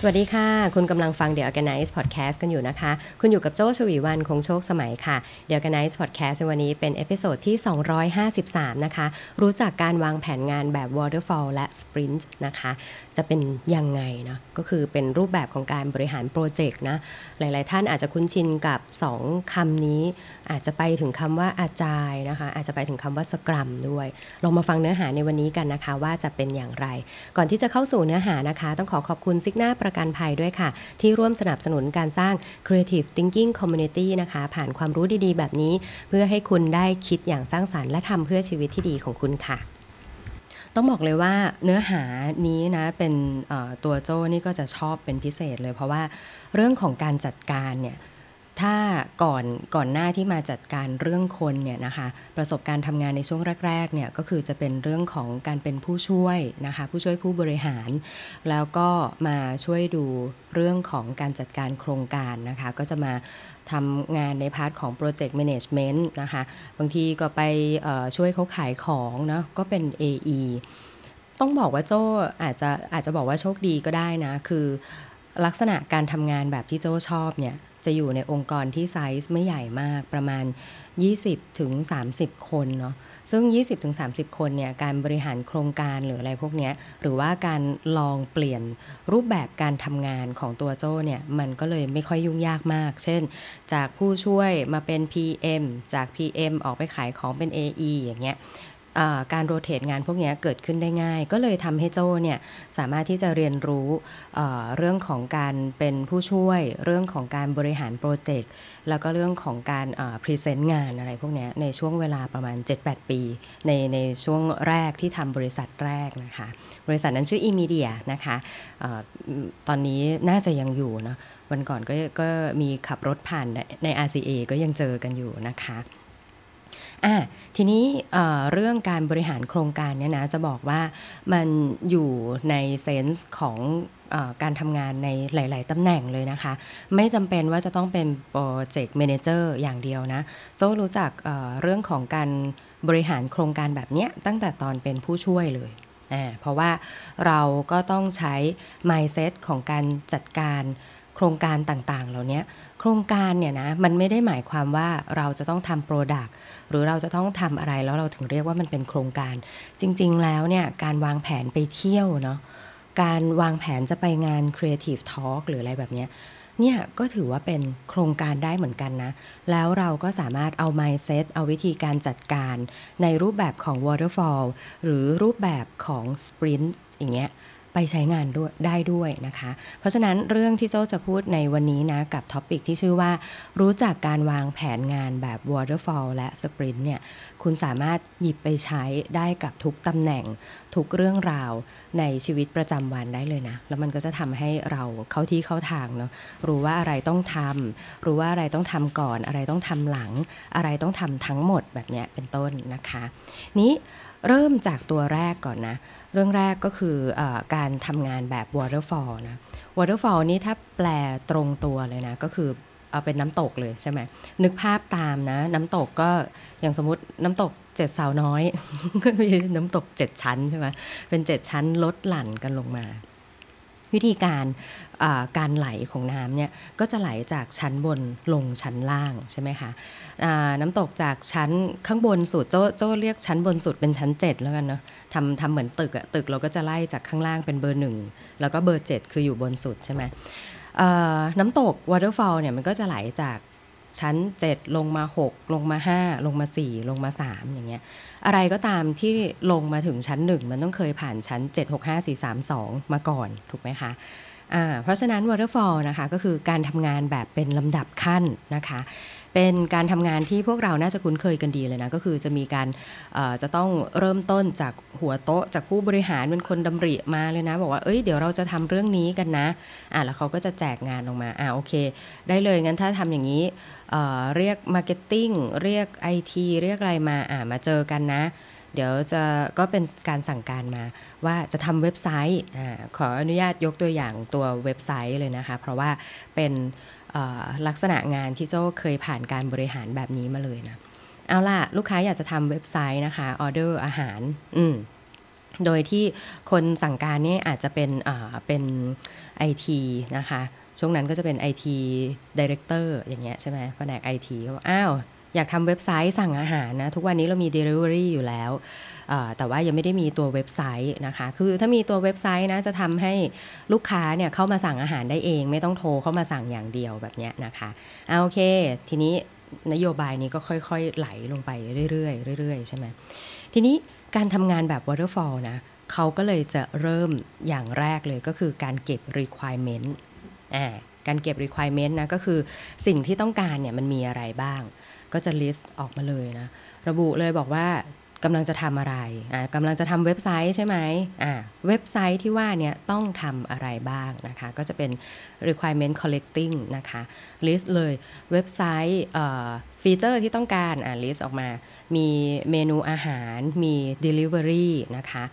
สวัสดีค่ะ คุณกำลังฟัง The Organize Podcast กันอยู่นะคะ คุณอยู่กับโจ้ ฉวีวรรณ คงโชคสมัยค่ะ The ORGANICE Podcast ในวันนี้เป็น episode ที่ 253 นะคะ รู้จักการวางแผนงานแบบ Waterfall และ Sprint นะคะ จะเป็นยังไงนะก็คือเป็นรูปแบบของการบริหารโปรเจกต์นะ หลาย ๆ ท่านอาจจะคุ้นชินกับ 2คำนี้ อาจจะไปถึงคำว่าอาจายนะคะ อาจจะไปถึงคำว่าสกรัมด้วย ลองมาฟังเนื้อหาในวันนี้กันนะคะ ว่าจะเป็นอย่างไร ก่อนที่จะเข้าสู่เนื้อหานะคะ ต้องขอขอบคุณซิกหน้าประกันภัยด้วยค่ะ ที่ร่วมสนับสนุนการสร้าง Creative Thinking Community นะคะ ผ่านความรู้ดีๆ แบบนี้ เพื่อให้คุณได้คิดอย่างสร้างสารรค์และทำเพื่อชีวิตที่ดีของคุณค่ะต้องบอกเลยว่าเนื้อหานี้นะเป็นตัวโจ้นี่ก็จะชอบเป็นพิเศษเลย เพราะว่าเรื่องของการจัดการเนี่ย ถ้าก่อนก่อนหน้าที่มาจัดการเรื่องคนเนี่ยนะคะประสบการณ์ทำงานในช่วงแรกๆเนี่ยก็คือจะเป็นเรื่องของการเป็นผู้ช่วยนะคะผู้ช่วยผู้บริหาร แล้วก็มาช่วยดูเรื่องของการจัดการโครงการนะคะก็จะมาทำงานใน part ของ project management นะคะบางทีก็ไปช่วยเขาขายของเนาะก็เป็น AE ต้องบอกว่าโจอาจจะอาจจะบอกว่าโชคดีก็ได้นะคือลักษณะการทำงานแบบที่โจชอบเนี่ย จะอยู่ในองค์กรที่ไซส์ไม่ใหญ่มากประมาณ 20ถึง30 คนเนาะซึ่ง 20ถึง30 คนเนี่ยการบริหารโครงการหรืออะไรพวกนี้หรือว่าการลองเปลี่ยนรูปแบบการทำงานของตัวโจ้เนี่ยมันก็เลยไม่ค่อยยุ่งยากมาก เช่น จากผู้ช่วยมาเป็น PM จาก PM ออกไปขายของเป็น AE อย่างเงี้ย การ rotate งานพวกนี้เกิดขึ้นได้ง่าย ก็เลยทำให้โจ้เนี่ยสามารถที่จะเรียนรู้เรื่องของการเป็นผู้ช่วย เรื่องของการบริหารโปรเจกต์แล้วก็เรื่องของการ present งานอะไรพวกนี้ในช่วงเวลาประมาณ 7-8 ปี ในในช่วงแรกที่ทำบริษัทแรกนะคะ บริษัทนั้นชื่อ e-media นะคะอตอนนี้น่าจะยังอยู่เนาะวันก่อนก็ก็มีขับรถผ่านใน RCA ก็ยังเจอกันอยู่นะคะ อะทีนี้เรื่องการบริหารโครงการเนี่ยนะจะบอกว่ามันอยู่ใน sense ของอการทำงานในหลาย ๆตำแหน่งเลยนะคะ ไม่จำเป็นว่าจะต้องเป็น project manager อย่างเดียวนะ โจ้รู้จักเเรื่องของการบริหารโครงการแบบนี้ตั้งแต่ตอนเป็นผู้ช่วยเลยเพราะว่าเราก็ต้องใช้ mindset ของการจัดการโครงการต่าง ๆ เหล่านี้ โครงการเนี่ยนะมันไม่ได้หมายความว่าเราจะต้องทำ product หรือเราจะต้องทำอะไรแล้วเราถึงเรียกว่ามันเป็นโครงการ จริง ๆ แล้วเนี่ยการวางแผนไปเที่ยวเนาะการวางแผนจะไปงาน Creative Talk หรืออะไรแบบเนี้ยเนี่ยก็ถือว่าเป็นโครงการได้เหมือนกันนะ แล้วเราก็สามารถเอา mindset เอาวิธีการจัดการ ในรูปแบบของ waterfall หรือรูปแบบของ sprint อย่างเงี้ย ไปใช้งานด้วยได้ด้วยนะคะ เพราะฉะนั้นเรื่องที่เจ้าจะพูดในวันนี้นะ กับท็อปิกที่ชื่อว่า รู้จักการวางแผนงานแบบ waterfall และ sprint เนี่ยคุณสามารถหยิบไปใช้ได้กับทุกตำแหน่ง ทุกเรื่องราวในชีวิตประจำวันได้เลยนะ แล้วมันก็จะทำให้เราเข้าที่เข้าทางเนาะรู้ว่าอะไรต้องทำรู้ว่าอะไรต้องทำก่อน อะไรต้องทำหลัง อะไรต้องทำทั้งหมดแบบนี้เป็นต้นนะคะ นี้ เริ่มจากตัวแรกก่อนนะ เรื่องแรกก็คืออการทำงานแบบ waterfall นะ waterfall นี่ถ้าแปลตรงตัวเลยนะ ก็คือเอาเป็นน้ำตกเลยใช่ไหม นึกภาพตามนะ น้ำตกก็อย่างสมมติน้ำตกเจ็ดสาวน้อยมีน้ำตกเจ็ดชั้นใช่ไหมเป็นเจ็ดชั้นลดหลั่นกันลงมา วิธีการ การไหลของน้ำเนี่ยก็จะไหลจากชั้นบนลงชั้นล่างใช่ไหมคะน้ำตกจากชั้นข้างบนสุดโจ้โจ้เรียกชั้นบนสุดเป็นชั้น 7 แล้วกันเนาะทำทำเหมือนตึกอะตึกเราก็จะไล่จากข้างล่างเป็นเบอร์หนึ่งแล้วก็เบอร์ 7 คืออยู่บนสุดใช่ไหมน้ำตก waterfall เนี่ยมันก็จะไหลจากชั้น 7 ลงมา 6 ลงมา 5 ลงมา 4 ลงมา 3 อย่างเงี้ยอะไรก็ตามที่ลงมาถึงชั้น 1 มันต้องเคยผ่านชั้น 7 6 5 4 3 2 มาก่อน ถูกไหมคะ เพราะฉะนั้น waterfall นะคะก็คือการทำงานแบบเป็นลำดับขั้นนะคะ เป็นการทำงานที่พวกเราน่าจะคุ้นเคยกันดีเลยนะก็คือจะมีการจะต้องเริ่มต้นจากหัวโต๊ะ จากผู้บริหารเป็นคนดำริมาเลยนะ บอกว่าเอ้ยเดี๋ยวเราจะทำเรื่องนี้กันนะอะแล้วเขาก็จะแจกงานลงมาอะโอเค ได้เลยงั้นถ้าทำอย่างนี้เเรียก marketing เรียกไอทีเรียกอะไรมาอะมาเจอกันนะ เดี๋ยวจะก็เป็นการสั่งการมาว่าจะทำเว็บไซต์อขออนุญาตยกตัวอย่างตัวเว็บไซต์เลยนะคะ เพราะว่าเป็นลักษณะงานที่โจ้เคยผ่านการบริหารแบบนี้มาเลยนะ เอาล่ะ ลูกค้าอยากจะทำเว็บไซต์นะคะออเดอร์อาหาร อืมโดยที่คนสั่งการนี่อาจจะเป็นเป็นไอทีนะคะ ช่วงนั้นก็จะเป็น IT Director อย่างเงี้ยใช่ไหมแผนกไอทีก็อ้าว อยากทำเว็บไซต์สั่งอาหารนะ ทุกวันนี้เรามี Delivery อยู่แล้วแต่ว่ายังไม่ได้มีตัวเว็บไซต์นะคะ คือถ้ามีตัวเว็บไซต์นะจะทำให้ลูกค้าเนี่ยเข้ามาสั่งอาหารได้เอง ไม่ต้องโทรเข้ามาสั่งอย่างเดียวแบบนี้นะคะเอาโอเค ทีนี้นโยบายนี้ก็ค่อย ๆ ไหลลงไปเรื่อยๆเรื่อยๆใช่ไหมทีนี้การทำงานแบบ waterfall นะเขาก็เลยจะเริ่มอย่างแรกเลยก็คือการเก็บ requirement อ่าการเก็บ requirement นะก็คือสิ่งที่ต้องการเนี่ยมันมีอะไรบ้าง ก็จะ list ออกมาเลยนะ ระบุเลยบอกว่ากำลังจะทำอะไรอ่ากำลังจะทำเว็บไซต์ใช่ไหมอ่าเว็บไซต์ที่ว่าเนี่ยต้องทำอะไรบ้างนะคะ ก็จะเป็น requirement collecting นะคะ list เลยเว็บไซต์ feature ที่ต้องการอ่า list ออกมา มีเมนูอาหาร มี delivery นะคะ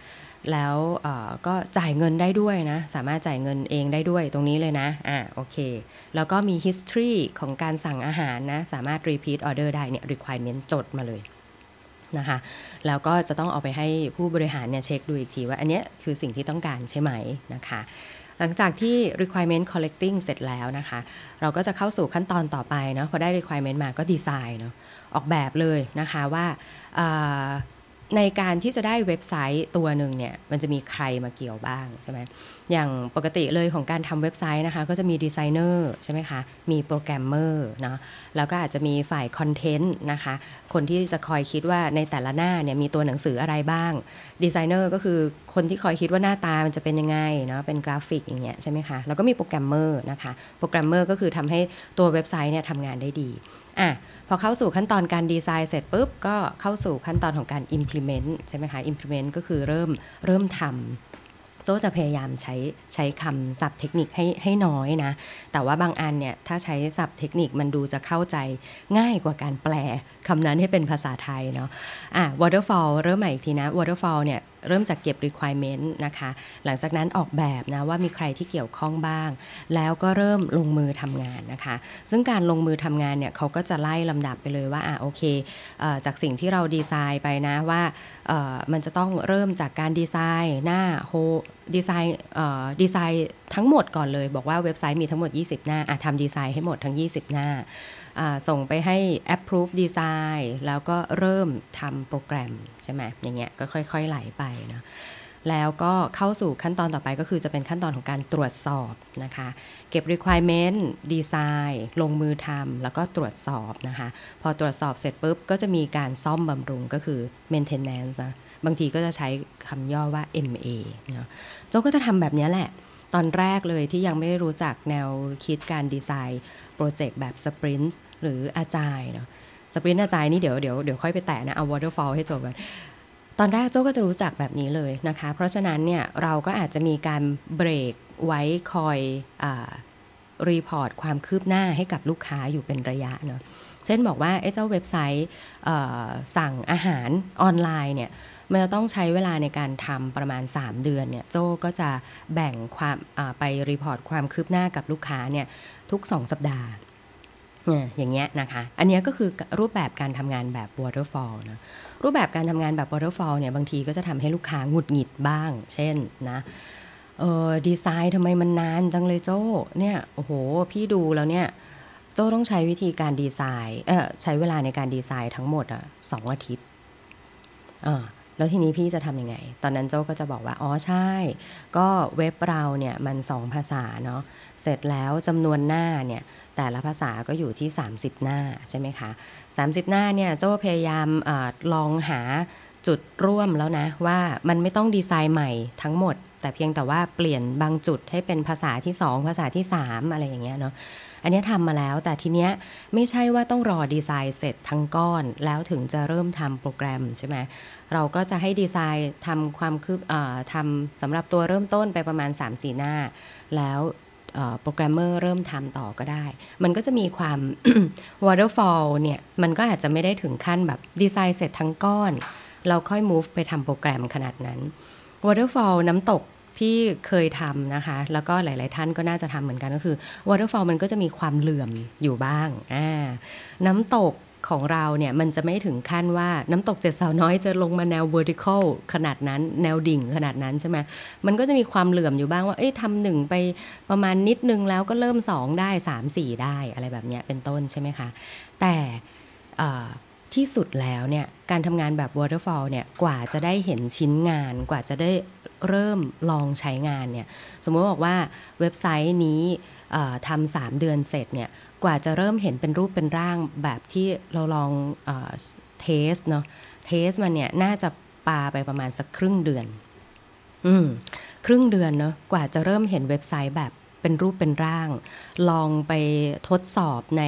แล้วก็จ่ายเงินได้ด้วยนะ สามารถจ่ายเงินเองได้ด้วยตรงนี้เลยนะอ่าโอเค แล้วก็มี history ของการสั่งอาหารนะ สามารถ repeat order ได้เนี่ย requirement จดมาเลยนะคะแล้วก็จะต้องเอาไปให้ผู้บริหารเนี่ยเช็คดูอีกทีว่าอันนี้คือสิ่งที่ต้องการใช่ไหมนะคะหลังจากที่ requirement collecting เสร็จแล้วนะคะ เราก็จะเข้าสู่ขั้นตอนต่อไปเนาะพอได้ requirement มาก็ดีไซน์เนาะออกแบบเลยนะคะว่า ในการที่จะได้เว็บไซต์ตัวหนึ่งเนี่ยมันจะมีใครมาเกี่ยวบ้างใช่ไหมอย่างปกติเลยของการทำเว็บไซต์นะคะ ก็จะมีดีไซเนอร์ใช่ไหมคะมีโปรแกรมเมอร์เนาะแล้วก็อาจจะมีฝ่าย content นะคะ คนที่จะคอยคิดว่าในแต่ละหน้าเนี่ยมีตัวหนังสืออะไรบ้างดีไซเนอร์ก็คือคนที่คอยคิดว่าหน้าตามันจะเป็นยังไงเนาะเป็นกราฟิกอย่างเงี้ยใช่ไหมคะแล้วก็มีโปรแกรมเมอร์นะคะโปรแกรมเมอร์ก็คือทำให้ตัวเว็บไซต์เนี่ยทำงานได้ดี อะพอเข้าสู่ขั้นตอนการดีไซน์เสร็จปุ๊บ ก็เข้าสู่ขั้นตอนของการ implement ใช่ไหมคะ implement ก็คือเริ่มเริ่มทำโจจะพยายามใช้ใช้คำศัพท์เทคนิคให้ให้น้อยนะ แต่ว่าบางอันเนี่ย ถ้าใช้ศัพท์เทคนิคมันดูจะเข้าใจง่ายกว่าการแปลคำนั้นให้เป็นภาษาไทยเนาะอะ waterfall เริ่มใหม่อีกทีนะ waterfall เนี่ย เริ่มจากเก็บ requirement นะคะ หลังจากนั้นออกแบบนะว่ามีใครที่เกี่ยวข้องบ้าง แล้วก็เริ่มลงมือทำงานนะคะ ซึ่งการลงมือทำงานเนี่ยเขาก็จะไล่ลำดับไปเลยว่าอะโอเคจากสิ่งที่เราดีไซน์ไปนะว่ามันจะต้องเริ่มจากการดีไซน์หน้าโฮดีไซน์ดีไซน์ทั้งหมดก่อนเลย บอกว่าเว็บไซต์มีทั้งหมด 20 หน้าทำดีไซน์ให้หมดทั้ง 20 หน้า ส่งไปให้ approve design แล้วก็เริ่มทำโปรแกรม ใช่ไหมอย่างเงี้ยก็ค่อยๆไหลไปนะแล้วก็เข้าสู่ขั้นตอนต่อไปก็คือจะเป็นขั้นตอนของการตรวจสอบนะคะ เก็บ requirement design ลงมือทำแล้วก็ตรวจสอบนะคะ พอตรวจสอบเสร็จปุ๊บ ก็จะมีการซ่อมบำรุงก็คือ maintenance นะบางทีก็จะใช้คำย่อว่า MA เนาะโจก็จะทำแบบนี้แหละ ตอนแรกเลยที่ยังไม่รู้จักแนวคิดการดีไซน์โปรเจกต์แบบสปรินต์ หรืออาจายเนาะสปรินต์อาจายนี่เดี๋ยวเดี๋ยวเดี๋ยวค่อยไปแตะนะเอา waterfall ให้จบกันตอนแรกโจ้ก็จะรู้จักแบบนี้เลยนะคะ เพราะฉะนั้นเนี่ยเราก็อาจจะมีการเบรกไว้คอยอ report ความคืบหน้าให้กับลูกค้าอยู่เป็นระยะเนาะเช่นบอกว่าไอ้เจ้าเว็บไซต์สั่งอาหารออนไลน์เนี่ยมันจะต้องใช้เวลาในการทำประมาณ 3 เดือนเนี่ยโจ้ก็จะแบ่งความไป report ความคืบหน้ากับลูกค้าเนี่ยทุก 2 สัปดาห์ อย่างเงี้ยนะคะ อันนี้ก็คือรูปแบบการทำงานแบบ waterfall นะ รูปแบบการทำงานแบบ waterfall เนี่ยบางทีก็จะทำให้ลูกค้าหงุดหงิดบ้าง เช่นนะเออดีไซน์ทำไมมันนานจังเลยโจ้เนี่ยโอ้โห พี่ดูแล้วเนี่ย โจ้ต้องใช้วิธีการดีไซน์เออใช้เวลาในการดีไซน์ทั้งหมดอะสองอาทิตย์อ่า แล้วทีนี้พี่จะทำยังไง ตอนนั้นโจ้ก็จะบอกว่า อ๋อใช่ ก็เว็บเราเนี่ยมันสองภาษาเนาะ เสร็จแล้วจำนวนหน้าเนี่ยแต่ละภาษาก็อยู่ที่ 30 หน้าใช่ไหมคะ 30 หน้าเนี่ยโจ้พยายามอลองหาจุดร่วมแล้วนะว่ามันไม่ต้องดีไซน์ใหม่ทั้งหมด แต่เพียงแต่ว่าเปลี่ยนบางจุดให้เป็นภาษาที่ 2 ภาษาที่ 3 อะไรอย่างเงี้ยเนาะ อันนี้ทำมาแล้วแต่ทีเนี้ยไม่ใช่ว่าต้องรอดีไซน์เสร็จทั้งก้อนแล้วถึงจะเริ่มทำโปรแกรมใช่ไหมเราก็จะให้ดีไซน์ทำความคืบทำสำหรับตัวเริ่มต้นไปประมาณ 3-4 หน้า แล้วโปรแกรมเมอร์เริ่มทำต่อก็ได้ มันก็จะมีความ waterfall เนี่ย มันก็อาจจะไม่ได้ถึงขั้นแบบดีไซน์เสร็จทั้งก้อน เราค่อย move ไปทำโปรแกรมขนาดนั้น waterfall น้ำตก ที่เคยทำนะคะ แล้วก็หลาย ๆ ท่านก็น่าจะทำเหมือนกันก็คือ waterfall มันก็จะมีความเหลื่อมอยู่บ้างอ่าน้ำตกของเราเนี่ยมันจะไม่ถึงขั้นว่าน้ำตกเจ็ดสาวน้อยจะลงมาแนว vertical ขนาดนั้น แนวดิ่งขนาดนั้นใช่ไหมมันก็จะมีความเหลื่อมอยู่บ้างว่าเอ้ยทำหนึ่งไปประมาณนิดนึงแล้วก็เริ่มสองได้สามสี่ได้อะไรแบบเนี้ยเป็นต้นใช่ไหมคะ แต่ที่สุดแล้วเนี่ยการทำงานแบบ waterfall เนี่ยกว่าจะได้เห็นชิ้นงานกว่าจะได้ เริ่มลองใช้งานเนี่ยสมมติบอกว่าเว็บไซต์นี้ทำสามเดือนเสร็จเนี่ยกว่าจะเริ่มเห็นเป็นรูปเป็นร่างแบบที่เราลอง test เนาะ test มันเนี่ยน่าจะปาไปประมาณสักครึ่งเดือน อืมครึ่งเดือนเนาะกว่าจะเริ่มเห็นเว็บไซต์แบบเป็นรูปเป็นร่าง ลองไปทดสอบใน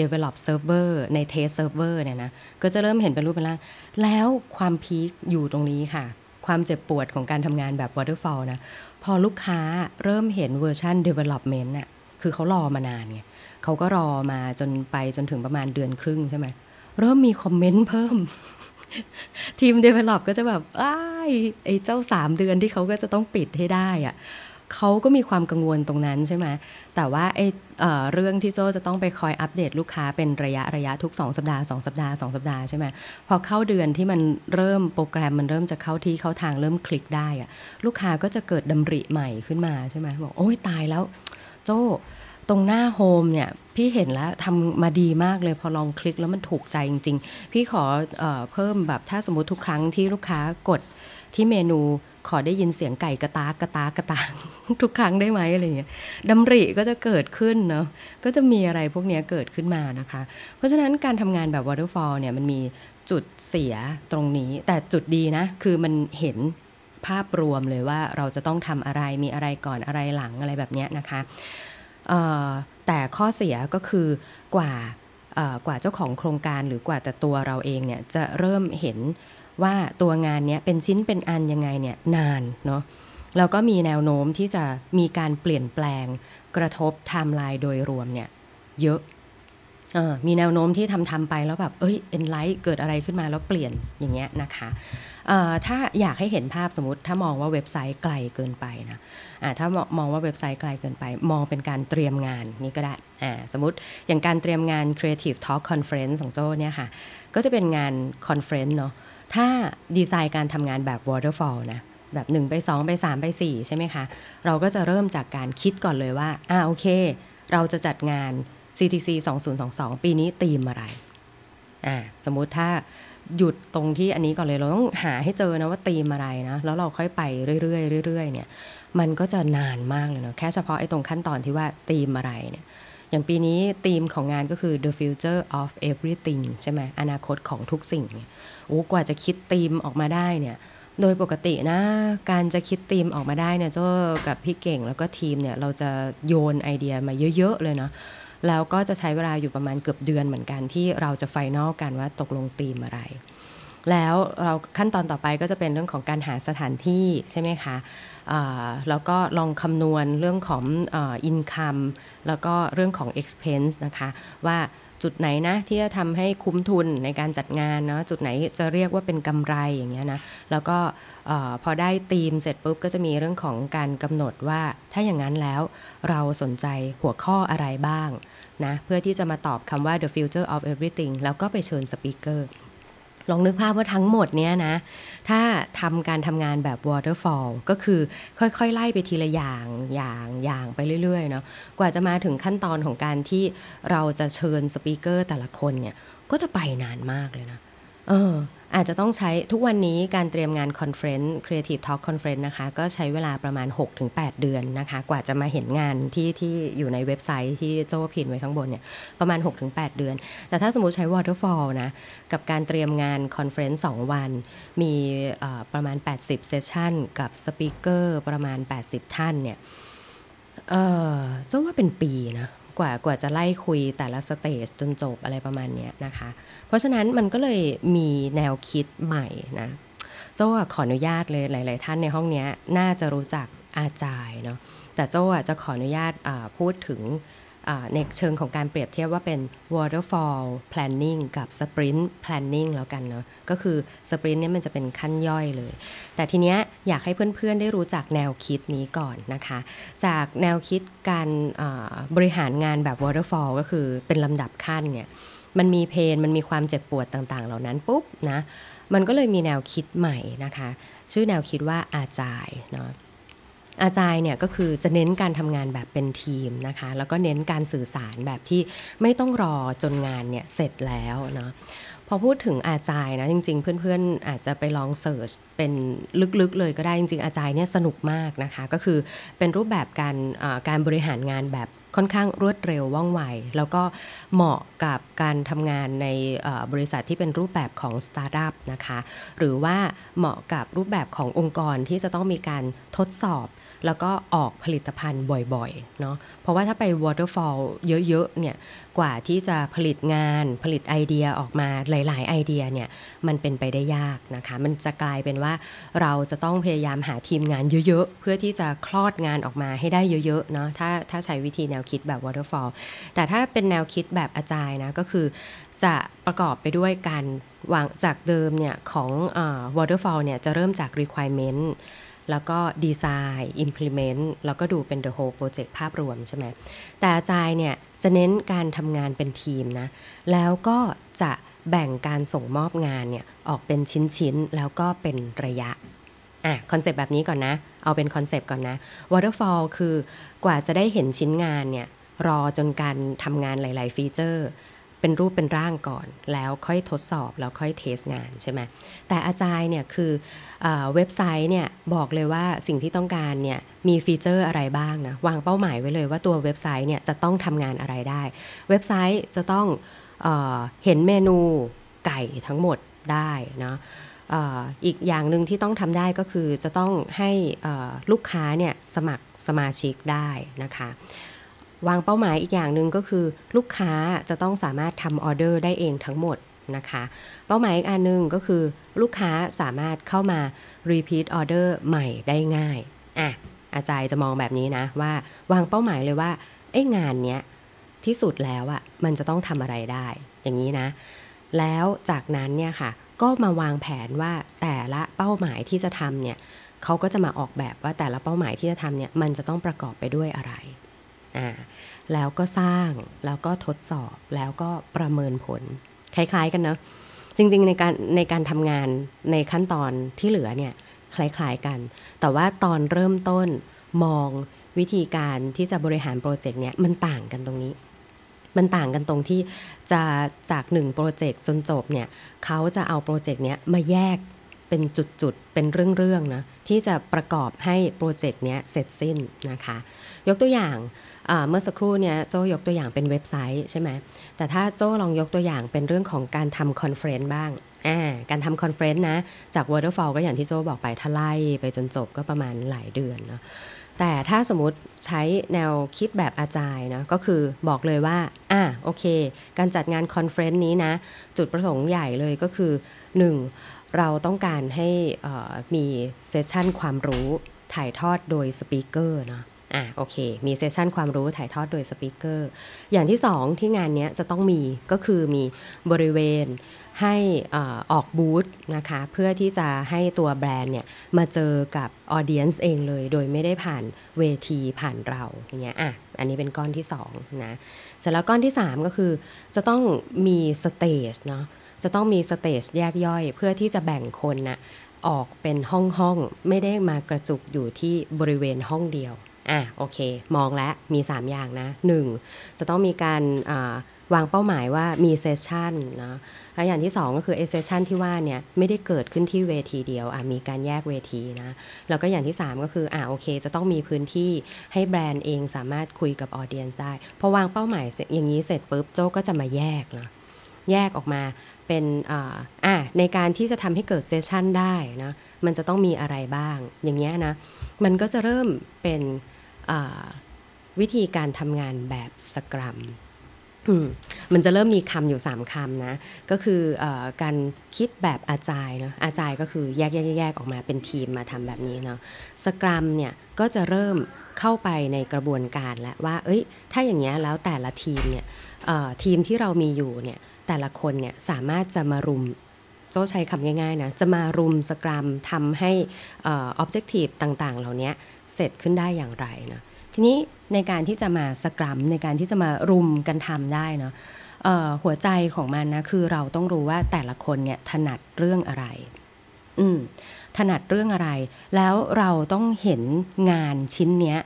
develop server ใน test server เนี่ยนะ ก็จะเริ่มเห็นเป็นรูปเป็นร่าง แล้วความ peak อยู่ตรงนี้ค่ะ ความเจ็บปวดของการทำงานแบบ waterfall นะ พอลูกค้าเริ่มเห็นเวอร์ชัน development น่ะคือเขารอมานานไงเขาก็รอมาจนไปจนถึงประมาณเดือนครึ่งใช่ไหม เริ่มมีคอมเมนต์เพิ่ม ทีม Develop ก็จะแบบอ้ายไอ้เจ้าสามเดือนที่เขาก็จะต้องปิดให้ได้อะ เขาก็มีความกังวลตรงนั้นใช่ไหมแต่ว่าไอ้เเรื่องที่โจจะต้องไปคอยอัปเดตลูกค้าเป็นระยะระยะทุก 2 สัปดาห์ 2 สัปดาห์ 2 สัปดาห์ใช่ไหมพอเข้าเดือนที่มันเริ่มโปรแกรมมันเริ่มจะเข้าที่เข้าทางเริ่มคลิกได้อะลูกค้าก็จะเกิดดำริใหม่ขึ้นมาใช่ไหมบอกโอ้ยตายแล้วโจตรงหน้าโฮมเนี่ยพี่เห็นแล้วทำมาดีมากเลยพอลองคลิกแล้วมันถูกใจจริง ๆ พี่ขอเอเพิ่มแบบถ้าสมมติทุกครั้งที่ลูกค้ากด ที่เมนูขอได้ยินเสียงไก่กระตากกระตากกระตาทุกครั้งได้ไหมอะไรเงี้ยดำริก็จะเกิดขึ้นเนาะก็จะมีอะไรพวกนี้เกิดขึ้นมานะคะ เพราะฉะนั้นการทำงานแบบ waterfall เนี่ยมันมีจุดเสียตรงนี้ แต่จุดดีนะ คือมันเห็นภาพรวมเลยว่าเราจะต้องทำอะไรมีอะไรก่อนอะไรหลังอะไรแบบนี้นะคะแต่ข้อเสียก็คือกว่ากว่าเจ้าของโครงการหรือกว่าแต่ตัวเราเองเนี่ยจะเริ่มเห็น ว่าตัวงานนี้เป็นชิ้นเป็นอันยังไงเนี่ยนานเนาะแล้วก็มีแนวโน้มที่จะมีการเปลี่ยนแปลงกระทบไทม์ไลน์โดยรวมเนี่ยเยอะมีแนวโน้มที่ทำทำไปแล้วแบบ เอ้ย enlight เกิดอะไรขึ้นมาแล้วเปลี่ยนอย่างเงี้ยนะคะถ้าอยากให้เห็นภาพสมมติ ถ้ามองว่าเว็บไซต์ไกลเกินไปนะถ้ามองว่าเว็บไซต์ไกลเกินไป มองเป็นการเตรียมงานนี่ก็ได้สมมติอย่างการเตรียมงาน Creative Talk Conference ของโจ้เนี่ยค่ะ ก็จะเป็นงาน conference เนาะ ถ้าดีไซน์การทำงานแบบ waterfall นะแบบ 1 ไป 2 ไป 3 ไป 4 ใช่ไหมคะ เราก็จะเริ่มจากการคิดก่อนเลยว่า อ่าโอเค เราจะจัดงาน CTC 2022 ปีนี้ตีมอะไร อ่าสมมุติถ้าหยุดตรงที่อันนี้ก่อนเลยเราต้องหาให้เจอนะว่าตีมอะไรนะ แล้วเราค่อยไปเรื่อยๆเรื่อยๆเนี่ยมันก็จะนานมากเลยเนาะแค่เฉพาะไอ้ตรงขั้นตอนที่ว่าตีมอะไรเนี่ย อย่างปีนี้ธีมของงานก็คือ the future of everything ใช่ไหมอนาคตของทุกสิ่งโอ้กว่าจะคิดธีมออกมาได้เนี่ยโดยปกตินะ การจะคิดธีมออกมาได้เนี่ยเจ้ากับพี่เก่งแล้วก็ทีมเนี่ยเราจะโยนไอเดียมาเยอะ ๆ เลยเนาะแล้วก็จะใช้เวลาอยู่ประมาณเกือบเดือนเหมือนกันที่เราจะไฟนอลกันว่าตกลงธีมอะไร แล้วเราขั้นตอนต่อไปก็จะเป็นเรื่องของการหาสถานที่ใช่ไหมคะแล้วก็ลองคำนวณเรื่องของอินคัมแล้วก็เรื่องของ expense นะคะว่าจุดไหนนะที่จะทำให้คุ้มทุนในการจัดงานเนาะจุดไหนจะเรียกว่าเป็นกำไรอย่างเงี้ยนะแล้วก็พอได้ธีมเสร็จปุ๊บก็จะมีเรื่องของการกำหนดว่าถ้าอย่างนั้นแล้วเราสนใจหัวข้ออะไรบ้างนะเพื่อที่จะมาตอบคำว่า the future of everything แล้วก็ไปเชิญสปีกเกอร์ ลองนึกภาพว่าทั้งหมดเนี้ยนะ ถ้าทำการทำงานแบบ waterfall ก็คือค่อยๆ ไล่ไปทีละอย่างอย่างอย่างไปเรื่อยๆเนาะกว่าจะมาถึงขั้นตอนของการที่เราจะเชิญ speaker แต่ละคนเนี่ย ก็จะไปนานมากเลยนะ เอออาจจะต้องใช้ทุกวันนี้การเตรียมงานคอนเฟรนซ์ Creative Talk Conference นะคะ ก็ใช้เวลาประมาณ 6-8 เดือนนะคะ กว่าจะมาเห็นงานที่ที่อยู่ในเว็บไซต์ที่โจ้ pin ไว้ข้างบนเนี่ยประมาณ 6-8 เดือน แต่ถ้าสมมติใช้ Waterfall นะ กับการเตรียมงาน conference 2วัน มีประมาณ 80 session กับ speaker ประมาณ 80 ท่านเนี่ยเออเจ้าว่าเป็นปีนะ กว่ากว่าจะไล่คุยแต่ละสเตจจนจบอะไรประมาณนี้นะคะ เพราะฉะนั้นมันก็เลยมีแนวคิดใหม่นะโจ้ขออนุญาตเลยหลาย ๆ ท่านในห้องนี้น่าจะรู้จักอาจายเนาะแต่โจ้จะขออนุญาตพูดถึง ในเชิงของการเปรียบเทียบว่าเป็น waterfall planning กับ sprint planning แล้วกันเนาะก็คือ sprint เนี่ยมันจะเป็นขั้นย่อยเลย แต่ทีเนี้ยอยากให้เพื่อนๆได้รู้จักแนวคิดนี้ก่อนนะคะ จากแนวคิดการบริหารงานแบบ waterfall ก็คือเป็นลำดับขั้นเนี่ยมันมีเพนมันมีความเจ็บปวดต่างๆ เหล่านั้นปุ๊บนะมันก็เลยมีแนวคิดใหม่นะคะ ชื่อแนวคิดว่าอาจายเนาะ อาจายเนี่ยก็คือจะเน้นการทำงานแบบเป็นทีมนะคะ แล้วก็เน้นการสื่อสารแบบที่ไม่ต้องรอจนงานเนี่ยเสร็จแล้วเนาะพอพูดถึง Agile นะจริง ๆ เพื่อนๆ อาจจะไปลอง search เป็นลึกๆ เลยก็ได้จริง ๆ Agile เนี่ยสนุกมากนะคะ ก็คือเป็นรูปแบบการการบริหารงานแบบค่อนข้างรวดเร็วว่องไว แล้วก็เหมาะกับการทำงานในบริษัทที่เป็นรูปแบบของสตาร์ทอัพนะคะ หรือว่าเหมาะกับรูปแบบขององค์กรที่จะต้องมีการทดสอบ แล้วก็ออกผลิตภัณฑ์บ่อยๆเนาะเพราะว่าถ้าไป waterfall เยอะๆเนี่ยกว่าที่จะผลิตงานผลิตไอเดียออกมาหลายๆไอเดียเนี่ยมันเป็นไปได้ยากนะคะ มันจะกลายเป็นว่าเราจะต้องพยายามหาทีมงานเยอะๆ เพื่อที่จะคลอดงานออกมาให้ได้เยอะๆเนาะถ้าถ้าใช้วิธีแนวคิดแบบ waterfall แต่ถ้าเป็นแนวคิดแบบอาจารย์นะก็คือจะประกอบไปด้วยการวางจากเดิมเนี่ยของ uh, waterfall เนี่ยจะเริ่มจาก requirement แล้วก็ดีไซน์ implement แล้วก็ดูเป็น the whole project ภาพรวมใช่ไหมแต่ Agile เนี่ยจะเน้นการทำงานเป็นทีมนะ แล้วก็จะแบ่งการส่งมอบงานเนี่ยออกเป็นชิ้นๆ แล้วก็เป็นระยะอะคอนเซปต์แบบนี้ก่อนนะ เอาเป็นคอนเซปต์ก่อนนะ waterfall คือกว่าจะได้เห็นชิ้นงานเนี่ยรอจนการทำงานหลาย ๆ ฟีเจอร์ เป็นรูปเป็นร่างก่อน แล้วค่อยทดสอบแล้วค่อย test งานใช่ไหมแต่อาจารย์เนี่ยคือเอเว็บไซต์เนี่ยบอกเลยว่าสิ่งที่ต้องการเนี่ยมีฟีเจอร์อะไรบ้างนะวางเป้าหมายไว้เลยว่าตัวเว็บไซต์เนี่ยจะต้องทำงานอะไรได้ เว็บไซต์จะต้องเอเห็นเมนูไก่ทั้งหมดได้นะอีกอย่างหนึ่งที่ต้องทำได้ก็คือจะต้องให้ลูกค้าเนี่ยสมัครสมาชิกได้นะคะ วางเป้าหมายอีกอย่างหนึ่งก็คือ ลูกค้าจะต้องสามารถทำออเดอร์ได้เองทั้งหมดนะคะ เป้าหมายอีกอันหนึ่งก็คือ ลูกค้าสามารถเข้ามา repeat order ใหม่ได้ง่ายอะอาจารย์จะมองแบบนี้นะว่าวางเป้าหมายเลยว่าไอ้งานเนี้ยที่สุดแล้วอะมันจะต้องทำอะไรได้ อย่างนี้นะ แล้วจากนั้นเนี่ยค่ะ ก็มาวางแผนว่าแต่ละเป้าหมายที่จะทำเนี่ยเขาก็จะมาออกแบบว่าแต่ละเป้าหมายที่จะทำเนี่ยมันจะต้องประกอบไปด้วยอะไร อ่าแล้วก็สร้างแล้วก็ทดสอบแล้วก็ประเมินผล คล้าย ๆ กันเนาะจริง ๆ ในการในการทำงานในขั้นตอนที่เหลือเนี่ยคล้าย ๆ กัน แต่ว่าตอนเริ่มต้นมองวิธีการที่จะบริหารโปรเจกต์เนี่ยมันต่างกันตรงนี้ มันต่างกันตรงที่จะจากหนึ่งโปรเจกต์จนจบเนี่ยเขาจะเอาโปรเจกต์เนี้ยมาแยกเป็นจุดๆ เป็นเรื่องๆนะที่จะประกอบให้โปรเจกต์เนี้ยเสร็จสิ้นนะคะ ยกตัวอย่าง เมื่อสักครู่เนี่ยโจยกตัวอย่างเป็นเว็บไซต์ใช่ไหมแต่ถ้าโจลองยกตัวอย่างเป็นเรื่องของการทำ conference บ้างการทำ conference นะ จาก Waterfall ก็อย่างที่โจบอกไปถ้าไล่ไปจนจบก็ประมาณหลายเดือนเนาะแต่ถ้าสมมติใช้แนวคิดแบบ Agile นะก็คือบอกเลยว่า อ่าโอเค การจัดงาน conference นี้นะ จุดประสงค์ใหญ่เลยก็คือ 1. เราต้องการให้มี session ความรู้ถ่ายทอดโดย speaker เนาะ อะโอเค มี session ความรู้ถ่ายทอดโดย speaker อย่างที่สองที่งานนี้จะต้องมีก็คือมีบริเวณให้ออกบูธนะคะเพื่อที่จะให้ตัวแบรนด์เนี่ยมาเจอกับ audience เองเลย โดยไม่ได้ผ่านเวทีผ่านเราอย่างเงี้ยอะอันนี้เป็นก้อนที่2นะเสร็จแล้วก้อนที่ 3 ก็คือจะต้องมี stage เนาะจะต้องมี stage แยกย่อย เพื่อที่จะแบ่งคนนะออกเป็นห้องห้องไม่ได้มากระจุกอยู่ที่บริเวณห้องเดียว อะโอเค มองแล้วมี 3 อย่างนะ 1. จะต้องมีการวางเป้าหมายว่ามี session นะแล้วอย่างที่ 2 ก็คือเอ session ที่ว่าเนี่ยไม่ได้เกิดขึ้นที่เวทีเดียวอะมีการแยกเวทีนะ แล้วก็อย่างที่ 3 ก็คืออะโอเค จะต้องมีพื้นที่ให้แบรนด์เองสามารถคุยกับออเดียนได้ พอวางเป้าหมายอย่างนี้เสร็จปุ๊บโจก็จะมาแยกนะแยกออกมาเป็นอ่าในการที่จะทำให้เกิดเซสชันได้นะมันจะต้องมีอะไรบ้างอย่างเงี้ยนะ มันก็จะเริ่มเป็น วิธีการทำงานแบบสกรัมมันจะเริ่มมีคำอยู่3คำนะ ก็คืออการคิดแบบอาจายเนาะอาจายก็คือแยกแยกแยกออกมาเป็นทีมมาทำแบบนี้เนาะสกรัมเนี่ยก็จะเริ่มเข้าไปในกระบวนการแล้วว่า เอ้ย ถ้าอย่างเงี้ยแล้วแต่ละทีมเนี่ยทีมที่เรามีอยู่เนี่ยแต่ละคนเนี่ยสามารถจะมารุมโจ้ใช้คำง่ายๆนะ จะมารุมสกรัมทำให้ออบเจกตีฟต่างๆ เหล่านี้ เสร็จขึ้นได้อย่างไรนะทีนี้ในการที่จะมาสกรัมในการที่จะมารุมกันทำได้เนาะหัวใจของมันนะคือเราต้องรู้ว่าแต่ละคนเนี่ยถนัดเรื่องอะไร อืมถนัดเรื่องอะไร แล้วเราต้องเห็นงานชิ้นเนี้ย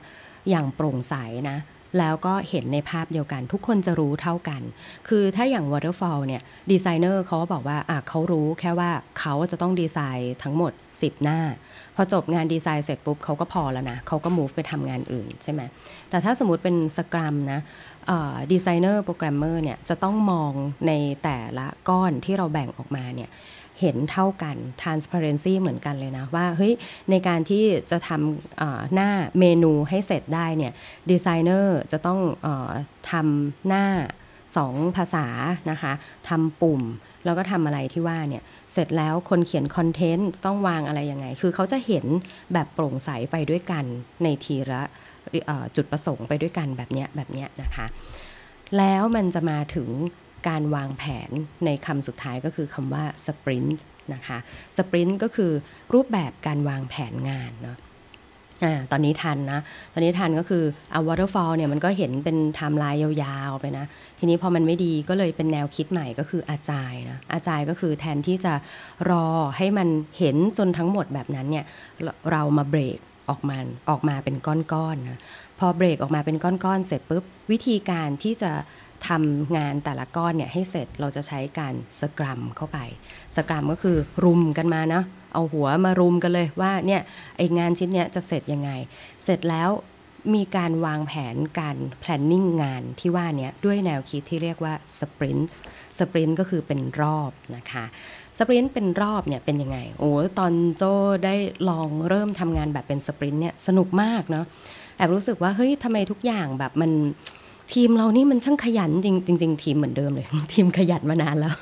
อย่างโปร่งใสนะแล้วก็เห็นในภาพเดียวกัน ทุกคนจะรู้เท่ากัน คือถ้าอย่าง Waterfall เนี่ยดีไซเนอร์เขาบอกว่าอะเขารู้แค่ว่าเขาจะต้องดีไซน์ทั้งหมด 10 หน้า พอจบงานดีไซน์เสร็จปุ๊บเขาก็พอแล้วนะเขาก็ move ไปทำงานอื่นใช่ไหมแต่ถ้าสมมติเป็นสกรัมนะดีไซเนอร์โปรแกรมเมอร์เนี่ยจะต้องมองในแต่ละก้อนที่เราแบ่งออกมาเนี่ยเห็นเท่ากัน transparency เหมือนกันเลยนะ ว่าเฮ้ยในการที่จะทำหน้าเมนูให้เสร็จได้เนี่ยดีไซเนอร์จะต้องอทำหน้าสองภาษานะคะทำปุ่ม แล้วก็ทำอะไรที่ว่าเนี่ยเสร็จแล้วคนเขียนคอนเทนต์ต้องวางอะไรยังไง คือเขาจะเห็นแบบโปร่งใสไปด้วยกันในทีละจุดประสงค์ไปด้วยกันแบบเนี้ยแบบเนี้ยนะคะ แล้วมันจะมาถึงการวางแผนในคำสุดท้ายก็คือคำว่า sprint นะคะ sprint ก็คือรูปแบบการวางแผนงานเนาะ อ่าตอนนี้ทันนะ ตอนนี้ทันก็คือเอา waterfall เนี่ยมันก็เห็นเป็นไทม์ไลน์ยาวๆไปนะ ทีนี้พอมันไม่ดีก็เลยเป็นแนวคิดใหม่ก็คือ Agile นะ Agile ก็คือแทนที่จะรอให้มันเห็นจนทั้งหมดแบบนั้นเนี่ยเรามาเบรกออกมาออกมาเป็นก้อนๆนะพอเบรกออกมาเป็นก้อนๆเสร็จปุ๊บวิธีการที่จะ ทำงานแต่ละก้อนเนี่ยให้เสร็จเราจะใช้การสกรัมเข้าไป สกรัมก็คือรุมกันมานะเอาหัวมารุมกันเลยว่าเนี่ยไองานชิ้นเนี้ยจะเสร็จยังไง เสร็จแล้วมีการวางแผนการ planning งานที่ว่านี้ด้วยแนวคิดที่เรียกว่า sprint sprint ก็คือเป็นรอบนะคะสปรินต์เป็นรอบเนี่ยเป็นยังไง โอ้ตอนโจได้ลองเริ่มทำงานแบบเป็นสปรินต์เนี่ยสนุกมากเนาะแอบรู้สึกว่าเฮ้ยทำไมทุกอย่างแบบมัน ทีมเรานี่มันช่างขยันจริงจริงทีมเหมือนเดิมเลย ทีมขยันมานานแล้ว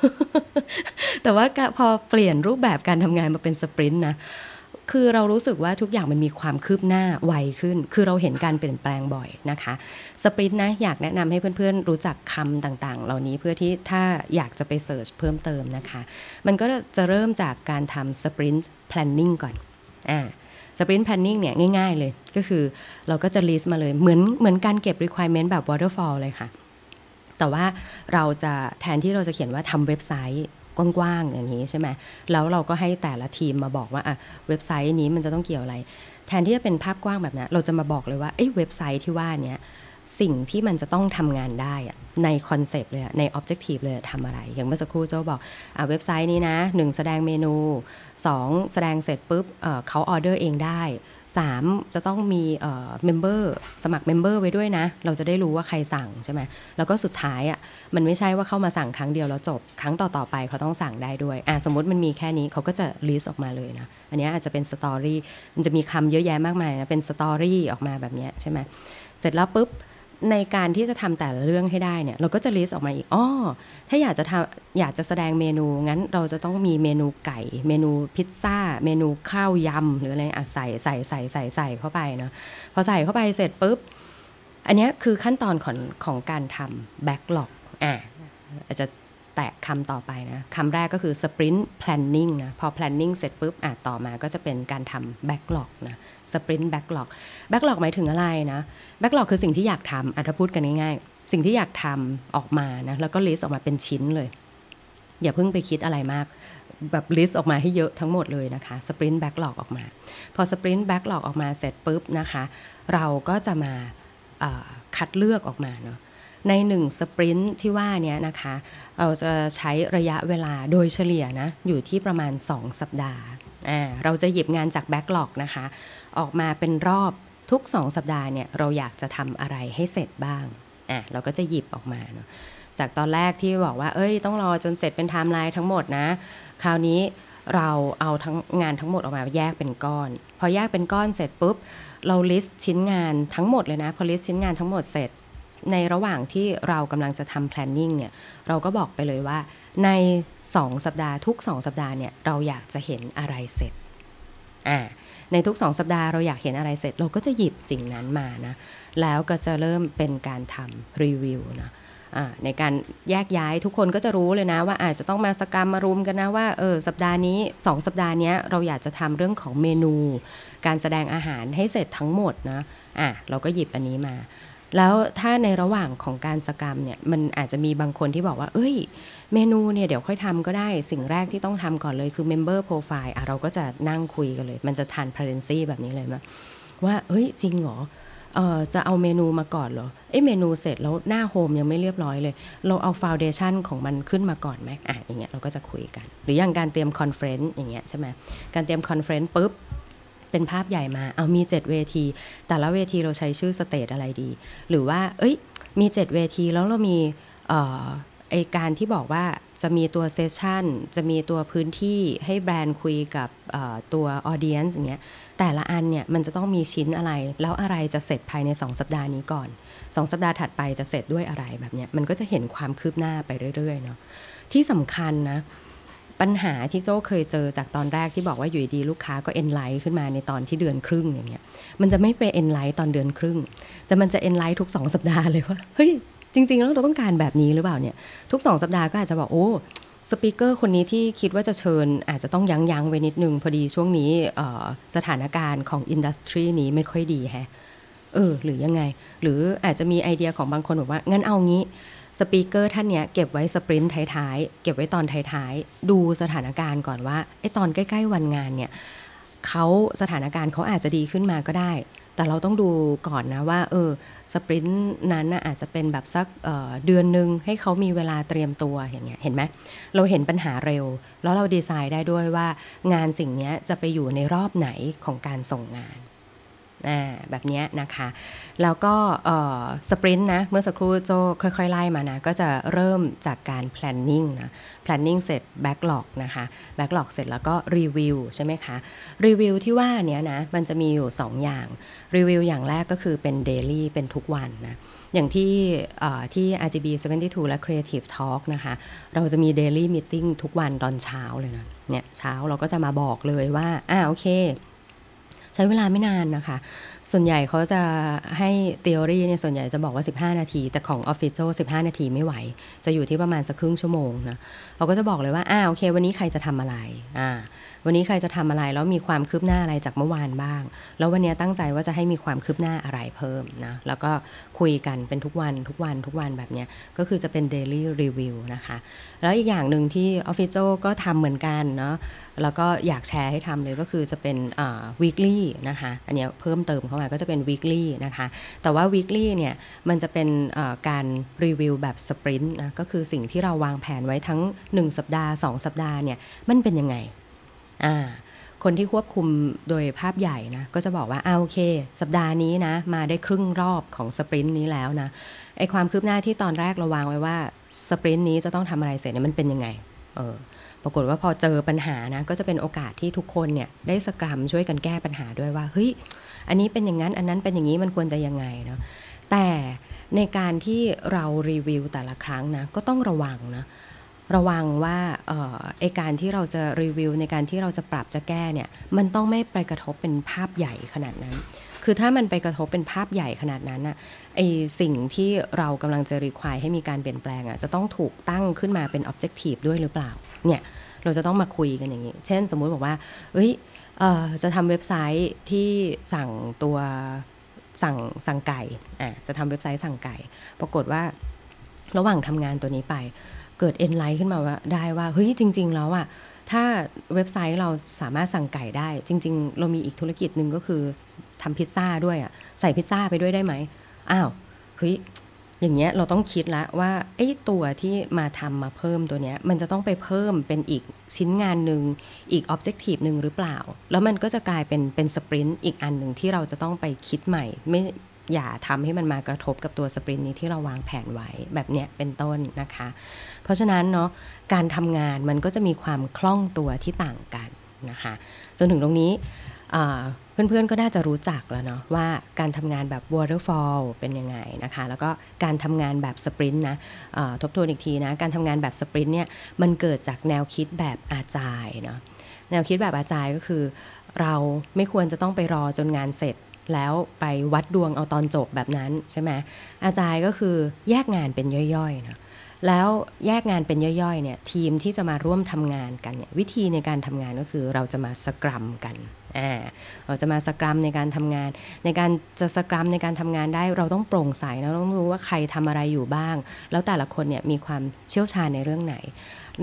แต่ว่าพอเปลี่ยนรูปแบบการทำงานมาเป็นสปรินต์นะคือเรารู้สึกว่าทุกอย่างมันมีความคืบหน้าไวขึ้น คือเราเห็นการเปลี่ยนแปลงบ่อยนะคะ สปรินต์นะอยากแนะนำให้เพื่อนๆ รู้จักคำต่างๆ เหล่านี้เพื่อที่ถ้าอยากจะไป search เพิ่มเติมนะคะ มันก็จะเริ่มจากการทำ sprint planning ก่อน อ่า sprint planning เนี่ยง่ายๆเลย ก็คือเราก็จะ list มาเลย เหมือนเหมือนการเก็บ requirement แบบ waterfall เลยค่ะ แต่ว่าเราจะแทนที่เราจะเขียนว่าทำเว็บไซต์กว้างๆอย่างนี้ใช่ไหมแล้วเราก็ให้แต่ละทีมมาบอกว่าอะเว็บไซต์นี้มันจะต้องเกี่ยวอะไร แทนที่จะเป็นภาพกว้างแบบนั้นเราจะมาบอกเลยว่าเอ้เว็บไซต์ที่ว่าเนี้ย สิ่งที่มันจะต้องทำงานได้ในคอนเซปต์เลยใน objective เลยทำอะไร อย่างเมื่อสักครู่โจบอกอะเว็บไซต์นี้นะหนึ่งแสดงเมนู 2 แสดงเสร็จปุ๊บเขาออเดอร์เองได้ 3 จะต้องมี member สมัคร member ไว้ด้วยนะ เราจะได้รู้ว่าใครสั่งใช่ไหมแล้วก็สุดท้ายอะมันไม่ใช่ว่าเข้ามาสั่งครั้งเดียวแล้วจบ ครั้งต่อๆไปเขาต้องสั่งได้ด้วยอะสมมติมันมีแค่นี้เขาก็จะ list ออกมาเลยนะอันนี้อาจจะเป็น storyมันจะมีคำเยอะแยะมากมายนะเป็น story ออกมาแบบนี้ใช่ไหมเสร็จแล้วปุ๊บ ในการที่จะทำแต่ละเรื่องให้ได้เนี่ยเราก็จะ list ออกมาอีกอ๋อถ้าอยากจะทำอยากจะแสดงเมนูงั้นเราจะต้องมีเมนูไก่ เมนูพิซซ่า เมนูข้าวยำหรืออะไรอะใส่ใส่ใส่ใส่ใส่เข้าไปเนาะพอใส่เข้าไปเสร็จปุ๊บ อันนี้คือขั้นตอนของของการทำ backlog อะอาจจะ แตะคำต่อไปนะคำแรกก็คือ sprint planning นะพอ planning เสร็จปุ๊บอะต่อมาก็จะเป็นการทำ backlog นะ sprint backlog backlog หมายถึงอะไรนะ backlog คือสิ่งที่อยากทำอะถ้าพูดกันง่ายๆ สิ่งที่อยากทำออกมานะแล้วก็ list ออกมาเป็นชิ้นเลย อย่าเพิ่งไปคิดอะไรมากแบบ list ออกมาให้เยอะทั้งหมดเลยนะคะ sprint backlog ออกมา พอ sprint backlog ออกมาเสร็จปุ๊บนะคะ เราก็จะมาคัดเลือกออกมาเนาะ ใน1สปรินต์ที่ว่านี้นะคะ เราจะใช้ระยะเวลาโดยเฉลี่ยนะอยู่ที่ประมาณ 2 สัปดาห์าเราจะหยิบงานจาก backlog นะคะ ออกมาเป็นรอบทุก 2 สัปดาห์เนี่ยเราอยากจะทำอะไรให้เสร็จบ้างอะเราก็จะหยิบออกมาเนาะจากตอนแรกที่บอกว่า เอ้ย ต้องรอจนเสร็จเป็นไทม์ไลน์ทั้งหมดนะ คราวนี้เราเอาทั้งงานทั้งหมดออกมาแยกเป็นก้อน พอแยกเป็นก้อนเสร็จปุ๊บ เรา list ชิ้นงานทั้งหมดเลยนะ พอ list ชิ้นงานทั้งหมดเสร็จ ในระหว่างที่เรากำลังจะทำ planning เนี่ยเราก็บอกไปเลยว่าใน 2 สัปดาห์ทุก 2 สัปดาห์เนี่ยเราอยากจะเห็นอะไรเสร็จอ่าในทุก 2 สัปดาห์เราอยากเห็นอะไรเสร็จ เราก็จะหยิบสิ่งนั้นมานะแล้วก็จะเริ่มเป็นการทำรีวิวนะในการแยกย้ายทุกคนก็จะรู้เลยนะ ว่าอาจจะต้องมาสกรรมมารุมกันนะว่าเออสัปดาห์นี้ 2 สัปดาห์นี้เราอยากจะทำเรื่องของเมนู การแสดงอาหารให้เสร็จทั้งหมดนะอะเราก็หยิบอันนี้มา แล้วถ้าในระหว่างของการ scrum เนี่ยมันอาจจะมีบางคนที่บอกว่า เอ้ย เมนูเนี่ยเดี๋ยวค่อยทำก็ได้สิ่งแรกที่ต้องทำก่อนเลยคือ Member Profile อะเราก็จะนั่งคุยกันเลย มันจะ transparency แบบนี้เลยมั้ยว่าเฮ้ย จริงเหรอเออจะเอาเมนูมาก่อนเหรอเอ้เมนูเสร็จแล้วหน้า home ยังไม่เรียบร้อยเลย เราเอา foundation ของมันขึ้นมาก่อนไหมอะอย่างเงี้ยเราก็จะคุยกัน หรืออย่างการเตรียม conference อย่างเงี้ยใช่ไหมการเตรียม conference ปุ๊บ เป็นภาพใหญ่มา เอามี 7 เวที แต่ละเวทีเราใช้ชื่อ stage อะไรดี หรือว่า เอ้ย มี 7 เวทีแล้วเรามีไอการที่บอกว่าจะมีตัว session จะมีตัวพื้นที่ให้แบรนด์คุยกับตัว audience อย่างเงี้ยแต่ละอันเนี่ยมันจะต้องมีชิ้นอะไร แล้วอะไรจะเสร็จภายใน 2 สัปดาห์นี้ก่อน 2 สัปดาห์ถัดไปจะเสร็จด้วยอะไรแบบเนี้ยมันก็จะเห็นความคืบหน้าไปเรื่อยๆเนาะที่สำคัญนะ ปัญหาที่โจ้เคยเจอจากตอนแรกที่บอกว่าอยู่ดีลูกค้าก็ enlight ขึ้นมาในตอนที่เดือนครึ่งอย่างเงี้ยมันจะไม่ไป enlight ตอนเดือนครึ่ง แต่มันจะ enlight ทุก 2 สัปดาห์เลยว่าเฮ้ยจริง ๆ แล้วเราต้องการแบบนี้หรือเปล่าเนี่ยทุก 2 สัปดาห์ก็อาจจะบอกโอ้ speaker คนนี้ที่คิดว่าจะเชิญอาจจะต้องยั้งยั้งไว้นิดนึง พอดีช่วงนี้สถานการณ์ของ industry นี้ไม่ค่อยดีแฮะเออหรือยังไง หรืออาจจะมีไอเดียของบางคนบอกว่างั้นเอางี้ speaker ท่านเนี้ยเก็บไว้ sprint ท้ายๆ เก็บไว้ตอนท้ายๆ ดูสถานการณ์ก่อนว่าไอ้ตอนใกล้ๆวันงานเนี่ยเขาสถานการณ์เขาอาจจะดีขึ้นมาก็ได้ แต่เราต้องดูก่อนนะว่าเออ sprint นั้นนะอาจจะเป็นแบบสักเดือนหนึ่งให้เขามีเวลาเตรียมตัวอย่างเงี้ยเห็นไหมเราเห็นปัญหาเร็ว แล้วเราดีไซน์ได้ด้วยว่างานสิ่งนี้จะไปอยู่ในรอบไหนของการส่งงาน แบบนี้นะคะ แล้วก็สปรินต์นะ เมื่อสักครู่โจค่อยๆ ไล่มานะ ก็จะเริ่มจากการ planning นะ planning เสร็จ backlog นะคะ backlog เสร็จแล้วก็ review ใช่ไหมคะ review ที่ว่าเนี้ยนะ มันจะมีอยู่ 2 อย่าง review อย่างแรกก็คือเป็น daily เป็นทุกวันนะ อย่างที่ที่ RGB 72 และ Creative Talk นะคะ เราจะมี daily meeting ทุกวันตอนเช้าเลยนะ เนี่ยเช้าเราก็จะมาบอกเลยว่า อ่าโอเค ใช้เวลาไม่นานนะคะ ส่วนใหญ่เขาจะให้ทฤษฎีเนี่ยส่วนใหญ่จะบอกว่า 15 นาที แต่ของออฟฟิศโจ15 นาทีไม่ไหว จะอยู่ที่ประมาณสักครึ่งชั่วโมงนะ เราก็จะบอกเลยว่า อ่าโอเค วันนี้ใครจะทำอะไร อ่า วันนี้ใครจะทำอะไรแล้วมีความคืบหน้าอะไรจากเมื่อวานบ้าง แล้ววันนี้ตั้งใจว่าจะให้มีความคืบหน้าอะไรเพิ่มนะแล้วก็คุยกันเป็นทุกวันทุกวันทุกวันแบบนี้ก็คือจะเป็น daily review นะคะ แล้วอีกอย่างหนึ่งที่ออฟฟิศโจก็ทำเหมือนกันเนาะแล้วก็อยากแชร์ให้ทำเลยก็คือจะเป็น weekly นะคะอันนี้เพิ่มเติมเข้ามาก็จะเป็น weekly นะคะ แต่ว่า weekly เนี่ยมันจะเป็นการรีวิวแบบสปรินต์นะก็คือสิ่งที่เราวางแผนไว้ทั้ง 1 สัปดาห์ 2 สัปดาห์เนี่ยมันเป็นยังไง อ่าคนที่ควบคุมโดยภาพใหญ่นะก็จะบอกว่าอาโอเค สัปดาห์นี้นะ มาได้ครึ่งรอบของสปรินต์นี้แล้วนะไอความคืบหน้าที่ตอนแรกเราวางไว้ว่าสปรินต์นี้จะต้องทำอะไรเสร็จเนี่ยมันเป็นยังไงเออปรากฏว่าพอเจอปัญหานะก็จะเป็นโอกาสที่ทุกคนเนี่ยได้สกรัมช่วยกันแก้ปัญหาด้วยว่าเฮ้ยอันนี้เป็นอย่างนั้นอันนั้นเป็นอย่างนี้มันควรจะยังไงเนาะแต่ในการที่เรารีวิวแต่ละครั้งนะก็ต้องระวังนะ ระวังว่าไอการที่เราจะรีวิวในการที่เราจะปรับจะแก้เนี่ยมันต้องไม่ไปกระทบเป็นภาพใหญ่ขนาดนั้น คือถ้ามันไปกระทบเป็นภาพใหญ่ขนาดนั้นอะไอสิ่งที่เรากำลังจะรีควายให้มีการเปลี่ยนแปลงอะจะต้องถูกตั้งขึ้นมาเป็น objective ด้วยหรือเปล่าเนี่ยเราจะต้องมาคุยกันอย่างนี้ เช่นสมมุติบอกว่าเอ้ยจะทำเว็บไซต์ที่สั่งตัวสั่งสั่งไก่อะจะทำเว็บไซต์สั่งไก่ ปรากฏว่าระหว่างทำงานตัวนี้ไป เกิดเอ็นไลท์ขึ้นมาว่าได้ว่าเฮ้ยจริง ๆ แล้วอะถ้าเว็บไซต์เราสามารถสั่งไก่ได้ จริง ๆ เรามีอีกธุรกิจหนึ่งก็คือทำพิซซ่าด้วยอะใส่พิซซ่าไปด้วยได้ไหมอ้าวเฮ้ยอย่างเงี้ยเราต้องคิดแล้วว่าไอ้ตัวที่มาทำมาเพิ่มตัวเนี้ยมันจะต้องไปเพิ่มเป็นอีกชิ้นงานหนึ่งอีกออบเจกตีฟหนึ่งหรือเปล่า แล้วมันก็จะกลายเป็นเป็นสปรินต์อีกอันหนึ่งที่เราจะต้องไปคิดใหม่ไม่ อย่าทำให้มันมากระทบกับตัวสปรินต์นี้ที่เราวางแผนไว้แบบเนี้ยเป็นต้นนะคะ เพราะฉะนั้นเนาะการทำงานมันก็จะมีความคล่องตัวที่ต่างกันนะคะ จนถึงตรงนี้เพื่อนๆก็น่าจะรู้จักแล้วเนาะว่าการทำงานแบบ waterfall เป็นยังไงนะคะ แล้วก็การทำงานแบบสปรินต์นะทบทวนอีกทีนะ การทำงานแบบสปรินต์เนี่ยมันเกิดจากแนวคิดแบบอาจายเนาะแนวคิดแบบอาจายก็คือ เราไม่ควรจะต้องไปรอจนงานเสร็จ แล้วไปวัดดวงเอาตอนจบแบบนั้นใช่ไหมอาจารย์ก็คือแยกงานเป็นย่อยๆนะแล้วแยกงานเป็นย่อยๆเนี่ยทีมที่จะมาร่วมทำงานกันเนี่ยวิธีในการทำงานก็คือเราจะมาสกรัมกันอ่าเราจะมาสกรัมในการทำงาน ในการจะสกรัมในการทำงานได้เราต้องโปร่งใสเราต้องรู้ว่าใครทำอะไรอยู่บ้าง แล้วแต่ละคนเนี่ยมีความเชี่ยวชาญในเรื่องไหน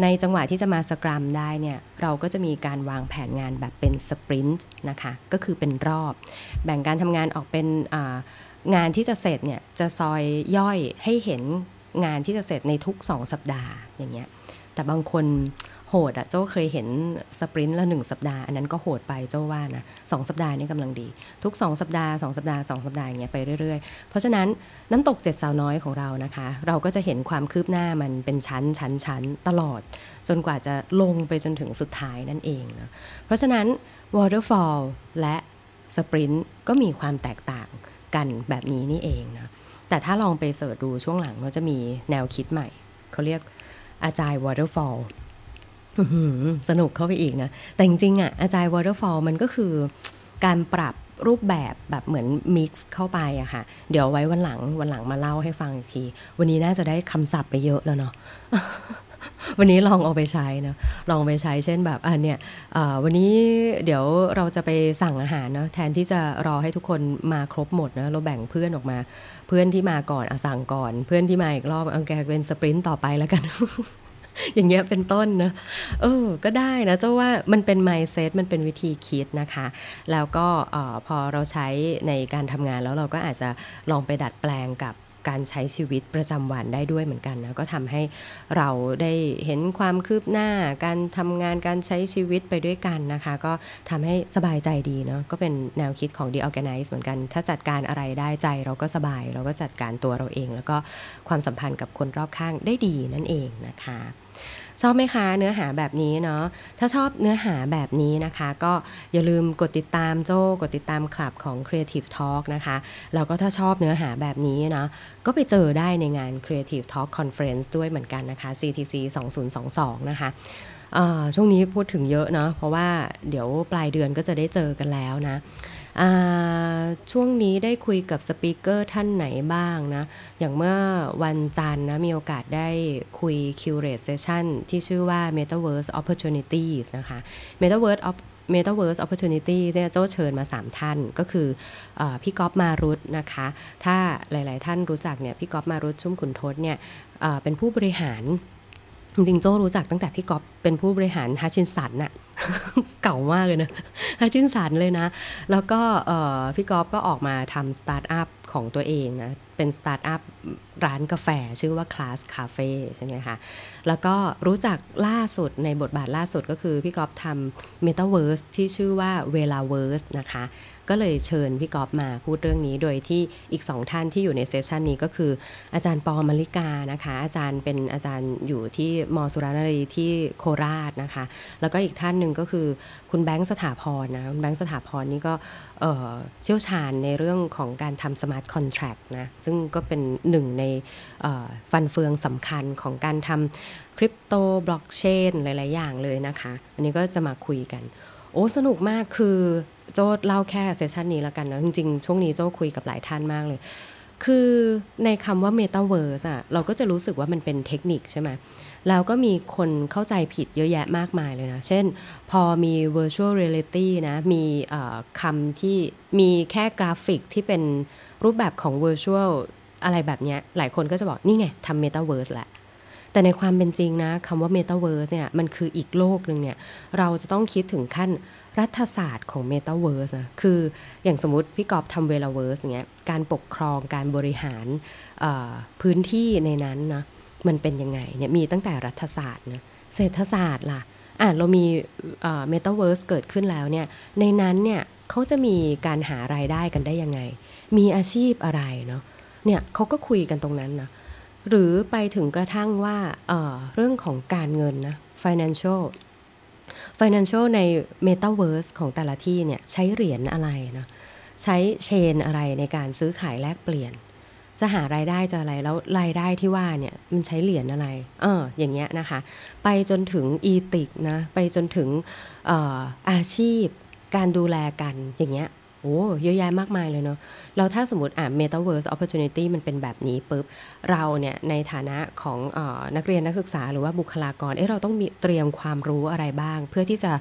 ในจังหวะที่จะมาสกรัมได้เนี่ยเราก็จะมีการวางแผนงานแบบเป็นสปรินต์นะคะก็คือเป็นรอบ แบ่งการทำงานออกเป็นงานที่จะเสร็จเนี่ยจะซอยย่อยให้เห็นงานที่จะเสร็จในทุก 2 สัปดาห์อย่างเงี้ยแต่บางคน โหดอะโจ้เคยเห็นสปรินต์ละหนึ่งสัปดาห์ อันนั้นก็โหดไปโจ้ว่านะสองสัปดาห์นี่กำลังดี ทุก 2 สัปดาห์2สัปดาห์2สัปดาห์อย่างเงี้ยไปเรื่อยๆ เพราะฉะนั้นน้ำตกเจ็ดสาวน้อยของเรานะคะ เราก็จะเห็นความคืบหน้ามันเป็นชั้นชั้นชั้นตลอด จนกว่าจะลงไปจนถึงสุดท้ายนั่นเองนะเพราะฉะนั้น waterfall และ sprint ก็มีความแตกต่างกันแบบนี้นี่เองนะแต่ถ้าลองไป search ดูช่วงหลังก็จะมีแนวคิดใหม่เขาเรียก Agile Waterfall สนุกเข้าไปอีกนะ แต่จริงๆอะ Agile Waterfall มันก็คือการปรับรูปแบบแบบเหมือน mix เข้าไปอะค่ะ เดี๋ยวไว้วันหลังวันหลังมาเล่าให้ฟังอีกที วันนี้น่าจะได้คำศัพท์ไปเยอะแล้วเนาะวันนี้ลองเอาไปใช้นะลองไปใช้เช่นแบบอันเนี้ยวันนี้เดี๋ยวเราจะไปสั่งอาหารเนาะแทนที่จะรอให้ทุกคนมาครบหมดนะเราแบ่งเพื่อนออกมา เพื่อนที่มาก่อนอสั่งก่อน เพื่อนที่มาอีกรอบเอาแกเป็นสปรินต์ต่อไปแล้วกัน อย่างเงี้ยเป็นต้นนะเออก็ได้นะเจ้าว่ามันเป็น mindset มันเป็นวิธีคิดนะคะ แล้วก็พอเราใช้ในการทำงานแล้วเราก็อาจจะลองไปดัดแปลงกับ การใช้ชีวิตประจำวันได้ด้วยเหมือนกันนะก็ทำให้เราได้เห็นความคืบหน้า การทำงานการใช้ชีวิตไปด้วยกันนะคะ ก็ทำให้สบายใจดีเนาะก็เป็นแนวคิดของ The Organize เหมือนกัน ถ้าจัดการอะไรได้ใจเราก็สบาย เราก็จัดการตัวเราเอง แล้วก็ความสัมพันธ์กับคนรอบข้างได้ดีนั่นเองนะคะ ชอบไหมคะเนื้อหาแบบนี้เนาะถ้าชอบเนื้อหาแบบนี้นะคะ ก็อย่าลืมกดติดตามโจ้กดติดตามคลับของ Creative Talk นะคะแล้วก็ถ้าชอบเนื้อหาแบบนี้เนาะก็ไปเจอได้ในงาน Creative Talk Conference ด้วยเหมือนกันนะคะ CTC 2022 นะคะช่วงนี้พูดถึงเยอะเนาะเพราะว่าเดี๋ยวปลายเดือนก็จะได้เจอกันแล้วนะ ช่วงนี้ได้คุยกับสปีกเกอร์ท่านไหนบ้างนะ อย่างเมื่อวันจันทร์นะมีโอกาสได้คุย Curate Session ที่ชื่อว่า Metaverse Opportunities นะคะ Metaverse Metaverse Opportunity เนี่ยโจ้เชิญมา 3 ท่านก็คือพี่ก๊อฟมารุตนะคะ ถ้าหลาย ๆ ท่านรู้จักเนี่ยพี่ก๊อฟมารุตชุ่มขุนทดเนี่ยเป็นผู้บริหาร จริงๆ โจ้รู้จักตั้งแต่พี่ก๊อฟเป็นผู้บริหาร Hutchison น่ะเก่ามากเลยนะ Hutchison เลยนะ แล้วก็พี่ก๊อฟก็ออกมาทำสตาร์ทอัพของตัวเองนะ เป็นสตาร์ทอัพร้านกาแฟชื่อว่า Class Cafe ใช่ไหมคะ แล้วก็รู้จักล่าสุดในบทบาทล่าสุดก็คือพี่ก๊อฟทำ Metaverse ที่ชื่อว่า Velaverse นะคะ ก็เลยเชิญพี่ก๊อฟมาพูดเรื่องนี้ โดยที่อีกสองท่านที่อยู่ใน session นี้ก็คือ อาจารย์ปอมลิกานะคะ อาจารย์เป็นอาจารย์อยู่ที่มสุรนารีที่โคราชนะคะ แล้วก็อีกท่านหนึ่งก็คือคุณแบงค์สถาพรนะคุณแบงค์สถาพรนี่ก็เชี่ยวชาญในเรื่องของการทำ smart contract นะซึ่งก็เป็นหนึ่งในฟันเฟืองสำคัญของการทำคริปโตบล็อกเชนหลาย ๆ อย่างเลยนะคะ อันนี้ก็จะมาคุยกัน โอ้สนุกมากคือโจ้เล่าแค่เซสชันนี้แล้วกันนะจริงๆ ช่วงนี้โจ้คุยกับหลายท่านมากเลย คือในคำว่า Metaverse อะเราก็จะรู้สึกว่ามันเป็นเทคนิคใช่ไหมแล้วก็มีคนเข้าใจผิดเยอะแยะมากมายเลยนะ เช่น พอมี virtual reality นะ มีคำที่มีแค่กราฟิกที่เป็นรูปแบบของ virtual อะไรแบบนี้หลายคนก็จะบอกนี่ไงทำ Metaverse แหละ แต่ในความเป็นจริงนะคำว่า Metaverse เนี่ยมันคืออีกโลกหนึ่งเนี่ยเราจะต้องคิดถึงขั้นรัฐศาสตร์ของ Metaverse นะคืออย่างสมมติพี่ก๊อฟทำ Velaverse เงี้ยการปกครองการบริหารพื้นที่ในนั้นนะมันเป็นยังไงเนี่ยมีตั้งแต่รัฐศาสตร์นะเศรษฐศาสตร์ล่ะอะเรามีเมตาเวิร์สเกิดขึ้นแล้วเนี่ยในนั้นเนี่ยเขาจะมีการหารายได้กันได้ยังไง มีอาชีพอะไรเนาะเนี่ยเขาก็คุยกันตรงนั้นนะ หรือไปถึงกระทั่งว่าเรื่องของการเงินนะ financial Financial ใน Metaverse ของแต่ละที่เนี่ยใช้เหรียญอะไรนะใช้ chain อะไรในการซื้อขายแลกเปลี่ยน จะหารายได้จะอะไรแล้วรายได้ที่ว่าเนี่ยมันใช้เหรียญอะไร เอออย่างเงี้ยนะคะ ไปจนถึงอีติกนะ ไปจนถึงอออาชีพ การดูแลกันอย่างเงี้ย โอ้เยอะแยะมากมายเลยเนาะเราถ้าสมมติอะ Metaverse Opportunity มันเป็นแบบนี้ปุ๊บ เราเนี่ย ในฐานะของออนักเรียนนักศึกษาหรือว่าบุคลากรเอ๊ะเราต้องมีเตรียมความรู้อะไรบ้าง เพื่อที่จะ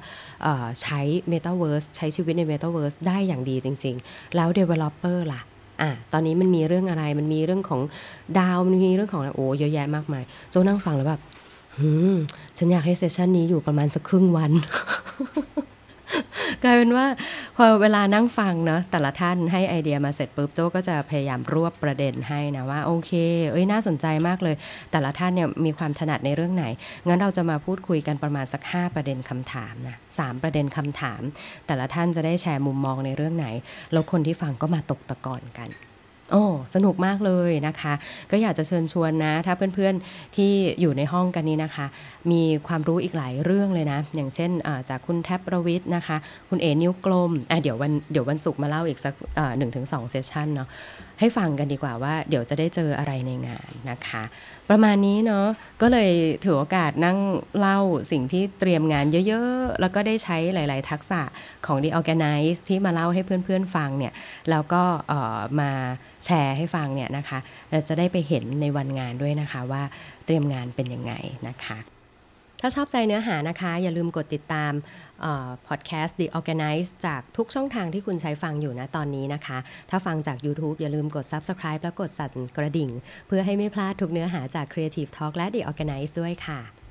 ใช้ Metaverse ใช้ชีวิตใน Metaverse ได้อย่างดีจริง ๆ แล้ว Developer ล่ะอะตอนนี้มันมีเรื่องอะไรมันมีเรื่องของดาวมันมีเรื่องของอะไรโอ้เยอะแยะมากมายโจนั่งฟังแล้วแบบหืมฉันอยากให้เซสชันนี้อยู่ประมาณสักครึ่งวัน กลายเป็นว่าพอเวลานั่งฟังเนาะแต่ละท่านให้ไอเดียมาเสร็จปุ๊บโจ้ก็จะพยายามรวบประเด็นให้นะว่าโอเค เอ้ยน่าสนใจมากเลย แต่ละท่านเนี่ยมีความถนัดในเรื่องไหน งั้นเราจะมาพูดคุยกันประมาณสัก 5 ประเด็นคำถามนะสามประเด็นคำถาม แต่ละท่านจะได้แชร์มุมมองในเรื่องไหน แล้วคนที่ฟังก็มาตกตะกอนกัน โอ้สนุกมากเลยนะคะ ก็อยากจะเชิญชวนนะ ถ้าเพื่อนๆที่อยู่ในห้องกันนี้นะคะ มีความรู้อีกหลายเรื่องเลยนะ อย่างเช่นจากคุณแทบประวิทย์นะคะ คุณเอนิ้วกลมอะเดี๋ยววันเดี๋ยววันศุกร์มาเล่าอีกสักหนึ่งถึงสองเซสชันเนาะ ให้ฟังกันดีกว่าว่าเดี๋ยวจะได้เจออะไรในงานนะคะ ประมาณนี้เนาะก็เลยถือโอกาสนั่งเล่าสิ่งที่เตรียมงานเยอะๆ แล้วก็ได้ใช้หลาย ๆ ทักษะของ The Organize ที่มาเล่าให้เพื่อนๆฟังเนี่ยแล้วก็เอ่อมาแชร์ให้ฟังเนี่ยนะคะเราจะได้ไปเห็นในวันงานด้วยนะคะว่าเตรียมงานเป็นยังไงนะคะถ้าชอบใจเนื้อหานะคะ อย่าลืมกดติดตาม พอดแคสต์ The Organize จากทุกช่องทางที่คุณใช้ฟังอยู่นะตอนนี้นะคะ ถ้าฟังจาก YouTube อย่าลืมกด Subscribe แล้วกดสั่นกระดิ่ง เพื่อให้ไม่พลาดทุกเนื้อหาจาก Creative Talk และ The Organize ด้วยค่ะ